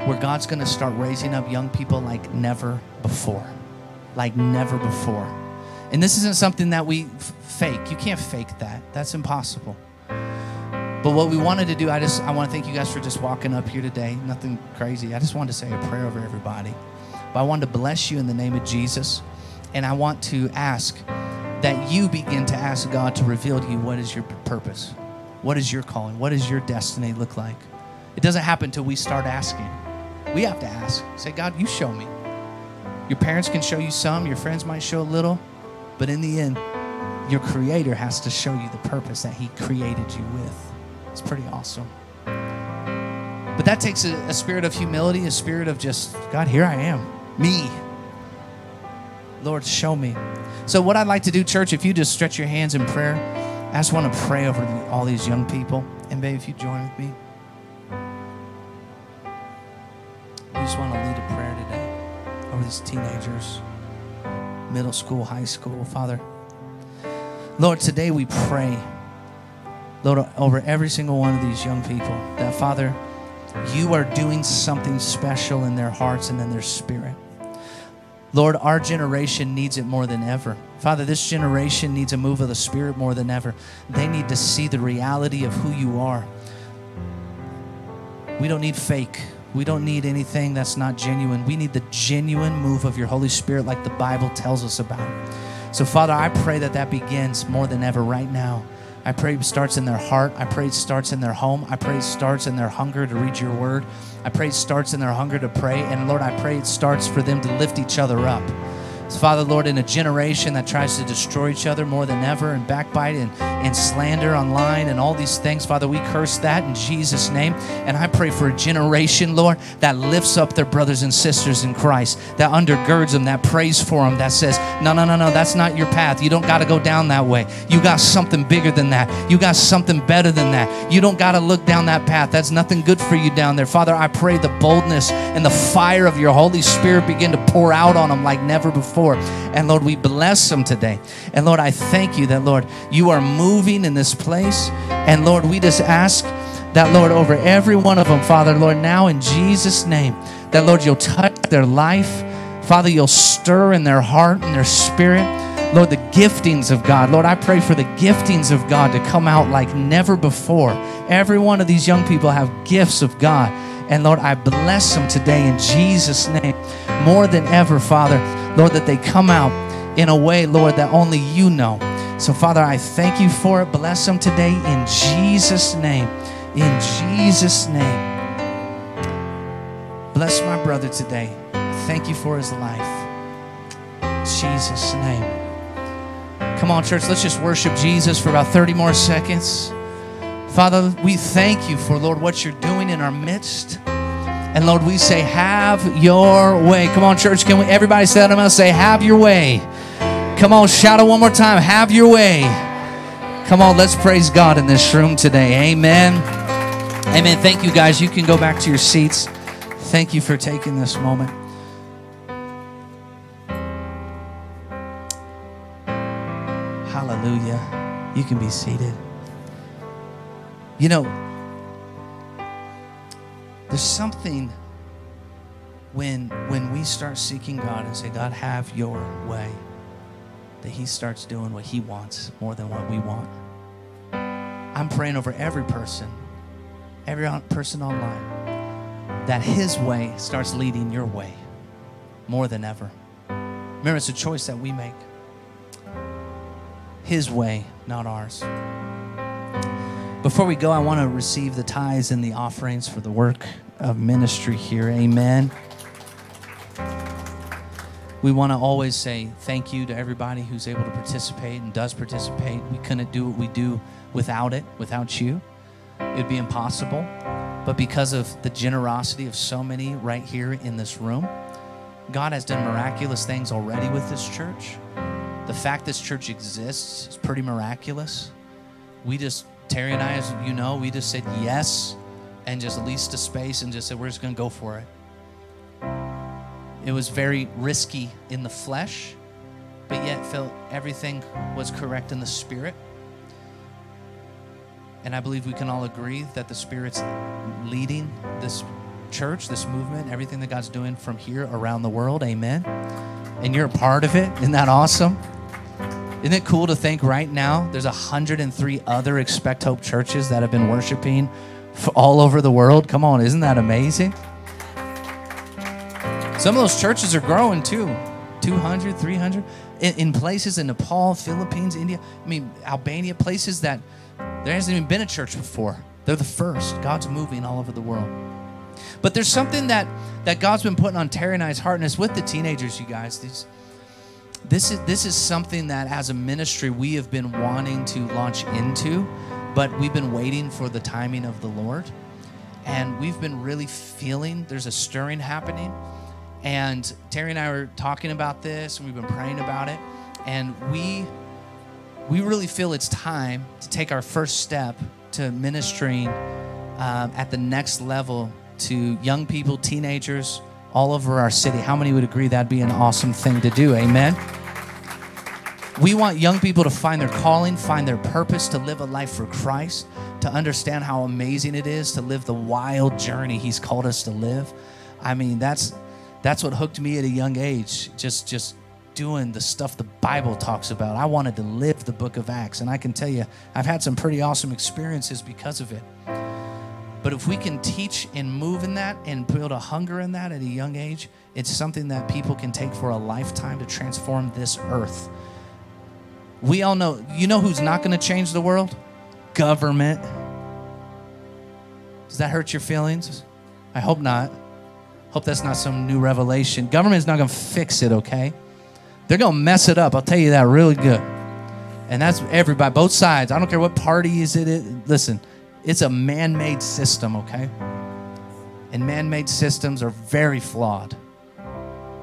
where God's to start raising up young people like never before. Like never before. And this isn't something that we f- fake. You can't fake that. That's impossible. But what we wanted to do, I just I want to thank you guys for just walking up here today. Nothing crazy. I just wanted to say a prayer over everybody. But I wanted to bless you in the name of Jesus. And I want to ask that you begin to ask God to reveal to you what is your purpose? What is your calling? What does your destiny look like? It doesn't happen until we start asking. We have to ask. Say, God, you show me. Your parents can show you some, your friends might show a little, but in the end, your creator has to show you the purpose that he created you with. It's pretty awesome. But that takes a, a spirit of humility, a spirit of just, God, here I am me. Lord, show me. So, what I'd like to do, church, if you just stretch your hands in prayer, I just want to pray over all these young people. And, babe, if you join with me, we just want to lead a prayer today over these teenagers, middle school, high school. Father, Lord, today we pray, Lord, over every single one of these young people that, Father, you are doing something special in their hearts and in their spirit. Lord, our generation needs it more than ever. Father, this generation needs a move of the Spirit more than ever. They need to see the reality of who you are. We don't need fake. We don't need anything that's not genuine. We need the genuine move of your Holy Spirit, like the Bible tells us about. So, Father, I pray that that begins more than ever right now. I pray it starts in their heart. I pray it starts in their home. I pray it starts in their hunger to read your word. I pray it starts in their hunger to pray. And Lord, I pray it starts for them to lift each other up. So Father, Lord, in a generation that tries to destroy each other more than ever and backbite and, and slander online and all these things, Father, we curse that in Jesus' name. And I pray for a generation, Lord, that lifts up their brothers and sisters in Christ, that undergirds them, that prays for them, that says, no, no, no, no, that's not your path. You don't got to go down that way. You got something bigger than that. You got something better than that. You don't got to look down that path. That's nothing good for you down there. Father, I pray the boldness and the fire of your Holy Spirit begin to pour out on them like never before. And Lord, we bless them today. And Lord, I thank you that, Lord, you are moving in this place. And Lord, we just ask that, Lord, over every one of them, Father, Lord, now in Jesus' name, that, Lord, you'll touch their life. Father, you'll stir in their heart and their spirit. Lord, the giftings of God. Lord, I pray for the giftings of God to come out like never before. Every one of these young people have gifts of God. And Lord, I bless them today in Jesus' name more than ever, Father. Lord, that they come out in a way, Lord, that only you know. So, Father, I thank you for it. Bless them today in Jesus' name. In Jesus' name. Bless my brother today. Thank you for his life. In Jesus' name. Come on, church, let's just worship Jesus for about 30 more seconds. Father, we thank you for, Lord, what you're doing in our midst. And Lord, we say, have your way. Come on, church. Can we everybody say that gonna say, have your way. Come on, shout it one more time. Have your way. Come on, let's praise God in this room today. Amen. Amen. Thank you guys. You can go back to your seats. Thank you for taking this moment. Hallelujah. You can be seated. You know, there's something when when we start seeking God and say, God, have your way, that He starts doing what He wants more than what we want. I'm praying over every person, every on- person online, that His way starts leading your way more than ever. Remember, it's a choice that we make. His way, not ours. Before we go, I want to receive the tithes and the offerings for the work of ministry here. Amen. We want to always say thank you to everybody who's able to participate and does participate. We couldn't do what we do without it, without you. It'd be impossible. But because of the generosity of so many right here in this room, God has done miraculous things already with this church. The fact this church exists is pretty miraculous. We just, Terry and I, as you know, we just said yes and just leased a space and just said, we're just going to go for it. It was very risky in the flesh, but yet felt everything was correct in the spirit. And I believe we can all agree that the Spirit's leading this church, this movement, everything that God's doing from here around the world. Amen. And you're a part of it. Isn't that awesome? Isn't it cool to think right now there's 103 other Expect Hope churches that have been worshiping all over the world? Come on, isn't that amazing? Some of those churches are growing too 200, 300 in, in places in Nepal, Philippines, India, I mean, Albania, places that there hasn't even been a church before. They're the first. God's moving all over the world. But there's something that, that God's been putting on Terry and I's heart, and it's with the teenagers, you guys. These, this is this is something that as a ministry we have been wanting to launch into, but we've been waiting for the timing of the Lord. And we've been really feeling there's a stirring happening. And Terry and I were talking about this and we've been praying about it. And we we really feel it's time to take our first step to ministering um, at the next level to young people, teenagers, all over our city. How many would agree that'd be an awesome thing to do? Amen. We want young people to find their calling, find their purpose, to live a life for Christ, to understand how amazing it is to live the wild journey He's called us to live. I mean, that's that's what hooked me at a young age. Just just doing the stuff the Bible talks about. I wanted to live the book of Acts, and I can tell you, I've had some pretty awesome experiences because of it. But if we can teach and move in that and build a hunger in that at a young age, it's something that people can take for a lifetime to transform this earth. We all know, you know who's not going to change the world? Government. Does that hurt your feelings? I hope not. Hope that's not some new revelation. Government's not going to fix it, okay? They're going to mess it up. I'll tell you that really good. And that's everybody, both sides. I don't care what party is it. Listen, it's a man made system, okay? And man made systems are very flawed.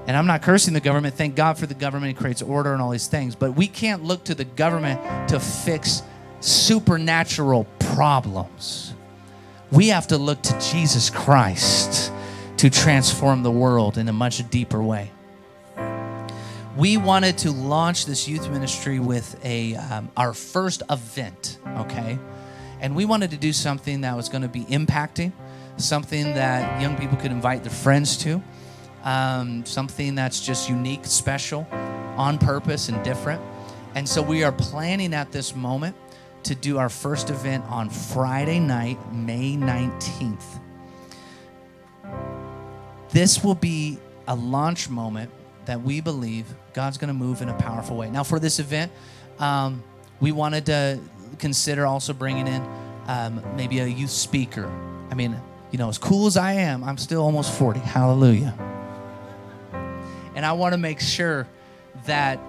And I'm not cursing the government. Thank God for the government. It creates order and all these things. But we can't look to the government to fix supernatural problems. We have to look to Jesus Christ to transform the world in a much deeper way. We wanted to launch this youth ministry with a um, our first event, okay? And we wanted to do something that was going to be impacting, something that young people could invite their friends to, um, something that's just unique, special, on purpose, and different. And so we are planning at this moment to do our first event on Friday night, May 19th. This will be a launch moment that we believe God's going to move in a powerful way. Now, for this event, um, we wanted to consider also bringing in um, maybe a youth speaker. I mean, you know, as cool as I am, I'm still almost 40. Hallelujah. And I want to make sure that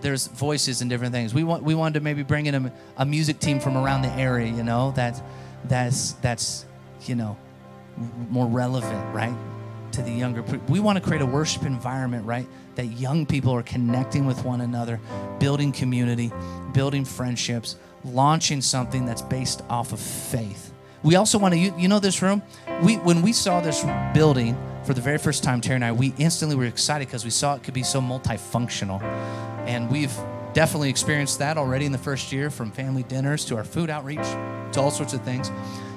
there's voices and different things. We want we wanted to maybe bring in a, a music team from around the area, you know, that that's that's you know more relevant, right, to the younger. We want to create a worship environment, right, that young people are connecting with one another, building community, building friendships, launching something that's based off of faith. We also want to, you, you know, this room. We when we saw this building for the very first time, Terry and I, we instantly were excited because we saw it could be so multifunctional. And we've definitely experienced that already in the first year from family dinners to our food outreach to all sorts of things.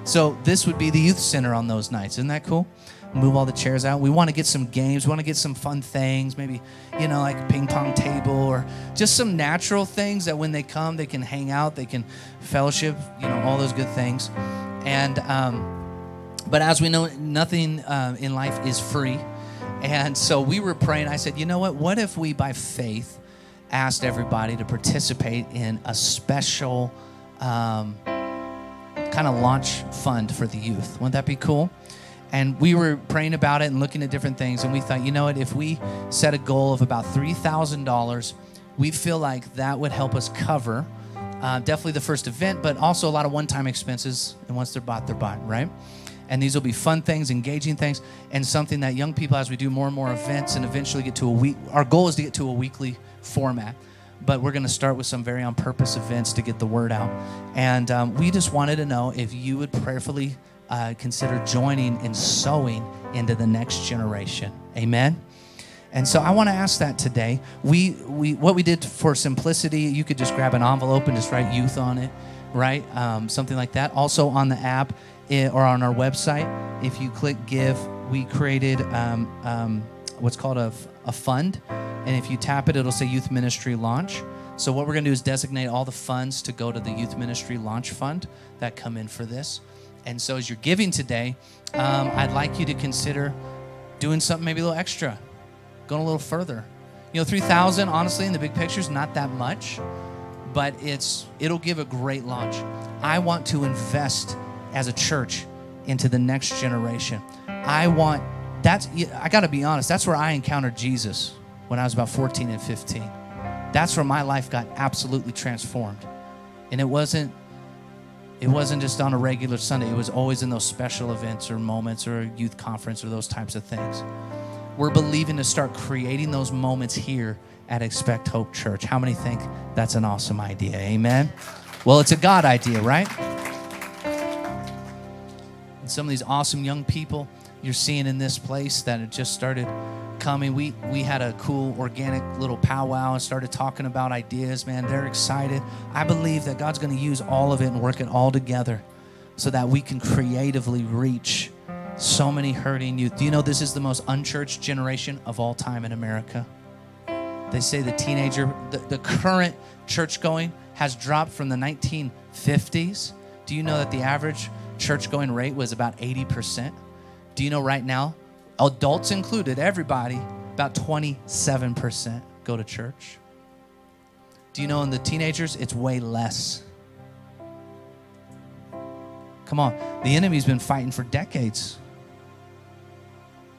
So this would be the youth center on those nights. Isn't that cool? move all the chairs out. We want to get some games. We want to get some fun things, maybe, you know, like a ping pong table or just some natural things that when they come, they can hang out, they can fellowship, you know, all those good things. And, um, but as we know, nothing uh, in life is free. And so we were praying. I said, you know what? What if we, by faith, asked everybody to participate in a special um, kind of launch fund for the youth? Wouldn't that be cool? And we were praying about it and looking at different things. And we thought, you know what? If we set a goal of about $3,000, we feel like that would help us cover uh, definitely the first event, but also a lot of one time expenses. And once they're bought, they're bought, right? And these will be fun things, engaging things, and something that young people, as we do more and more events and eventually get to a week, our goal is to get to a weekly format. But we're going to start with some very on purpose events to get the word out. And um, we just wanted to know if you would prayerfully uh, consider joining and sowing into the next generation. Amen. And so I want to ask that today. We, we, what we did for simplicity, you could just grab an envelope and just write youth on it, right? Um, something like that. Also on the app, or on our website, if you click give, we created um, um, what's called a, a fund. And if you tap it, it'll say Youth Ministry Launch. So, what we're going to do is designate all the funds to go to the Youth Ministry Launch Fund that come in for this. And so, as you're giving today, um, I'd like you to consider doing something maybe a little extra, going a little further. You know, 3,000, honestly, in the big picture is not that much, but it's it'll give a great launch. I want to invest as a church into the next generation. I want that's I got to be honest, that's where I encountered Jesus when I was about 14 and 15. That's where my life got absolutely transformed. And it wasn't it wasn't just on a regular Sunday. It was always in those special events or moments or youth conference or those types of things. We're believing to start creating those moments here at Expect Hope Church. How many think that's an awesome idea? Amen. Well, it's a God idea, right? And some of these awesome young people you're seeing in this place that have just started coming. We we had a cool organic little powwow and started talking about ideas, man. They're excited. I believe that God's going to use all of it and work it all together so that we can creatively reach so many hurting youth. Do you know this is the most unchurched generation of all time in America? They say the teenager, the, the current church going has dropped from the 1950s. Do you know that the average church going rate was about 80%. Do you know right now, adults included, everybody, about 27% go to church? Do you know in the teenagers, it's way less? Come on, the enemy's been fighting for decades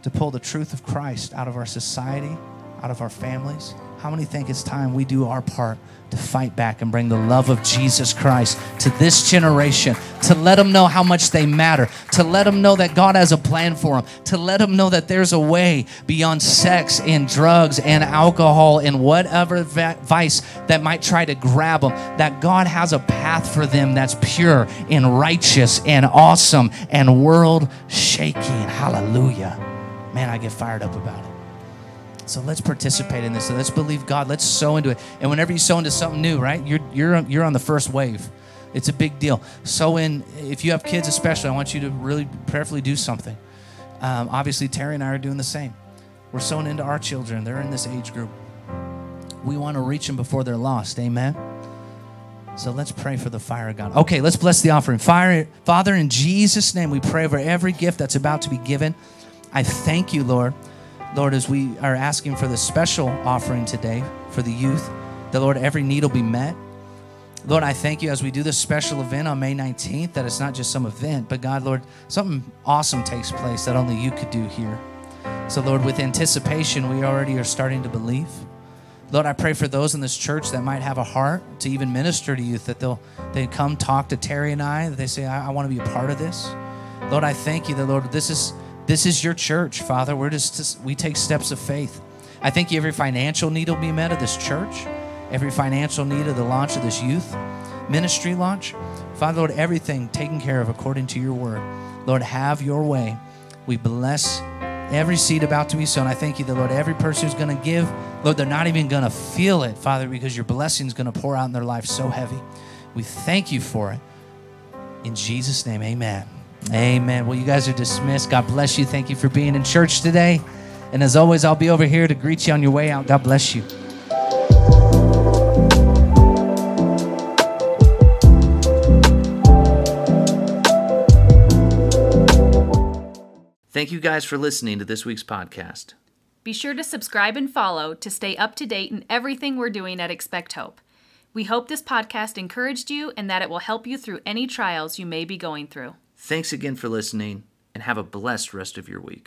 to pull the truth of Christ out of our society, out of our families. How many think it's time we do our part to fight back and bring the love of Jesus Christ to this generation, to let them know how much they matter, to let them know that God has a plan for them, to let them know that there's a way beyond sex and drugs and alcohol and whatever vice that might try to grab them, that God has a path for them that's pure and righteous and awesome and world shaking. Hallelujah. Man, I get fired up about it. So let's participate in this. So let's believe God. Let's sow into it. And whenever you sow into something new, right? You're you're you're on the first wave. It's a big deal. Sow in. If you have kids, especially, I want you to really prayerfully do something. Um, obviously, Terry and I are doing the same. We're sowing into our children. They're in this age group. We want to reach them before they're lost. Amen. So let's pray for the fire of God. Okay, let's bless the offering. Fire, Father, in Jesus' name, we pray for every gift that's about to be given. I thank you, Lord Lord, as we are asking for the special offering today for the youth, that Lord, every need will be met. Lord, I thank you as we do this special event on May 19th that it's not just some event, but God, Lord, something awesome takes place that only you could do here. So, Lord, with anticipation, we already are starting to believe. Lord, I pray for those in this church that might have a heart to even minister to youth, that they'll they come talk to Terry and I, that they say, I, I want to be a part of this. Lord, I thank you that, Lord, this is this is your church, Father. We're just, we take steps of faith. I think every financial need will be met of this church, every financial need of the launch of this youth ministry launch. Father, Lord, everything taken care of according to your word. Lord, have your way. We bless every seed about to be sown. I thank you that, Lord, every person who's going to give, Lord, they're not even going to feel it, Father, because your blessing is going to pour out in their life so heavy. We thank you for it. In Jesus' name, amen. Amen. Well, you guys are dismissed. God bless you. Thank you for being in church today. And as always, I'll be over here to greet you on your way out. God bless you. Thank you guys for listening to this week's podcast. Be sure to subscribe and follow to stay up to date in everything we're doing at Expect Hope. We hope this podcast encouraged you and that it will help you through any trials you may be going through. Thanks again for listening, and have a blessed rest of your week.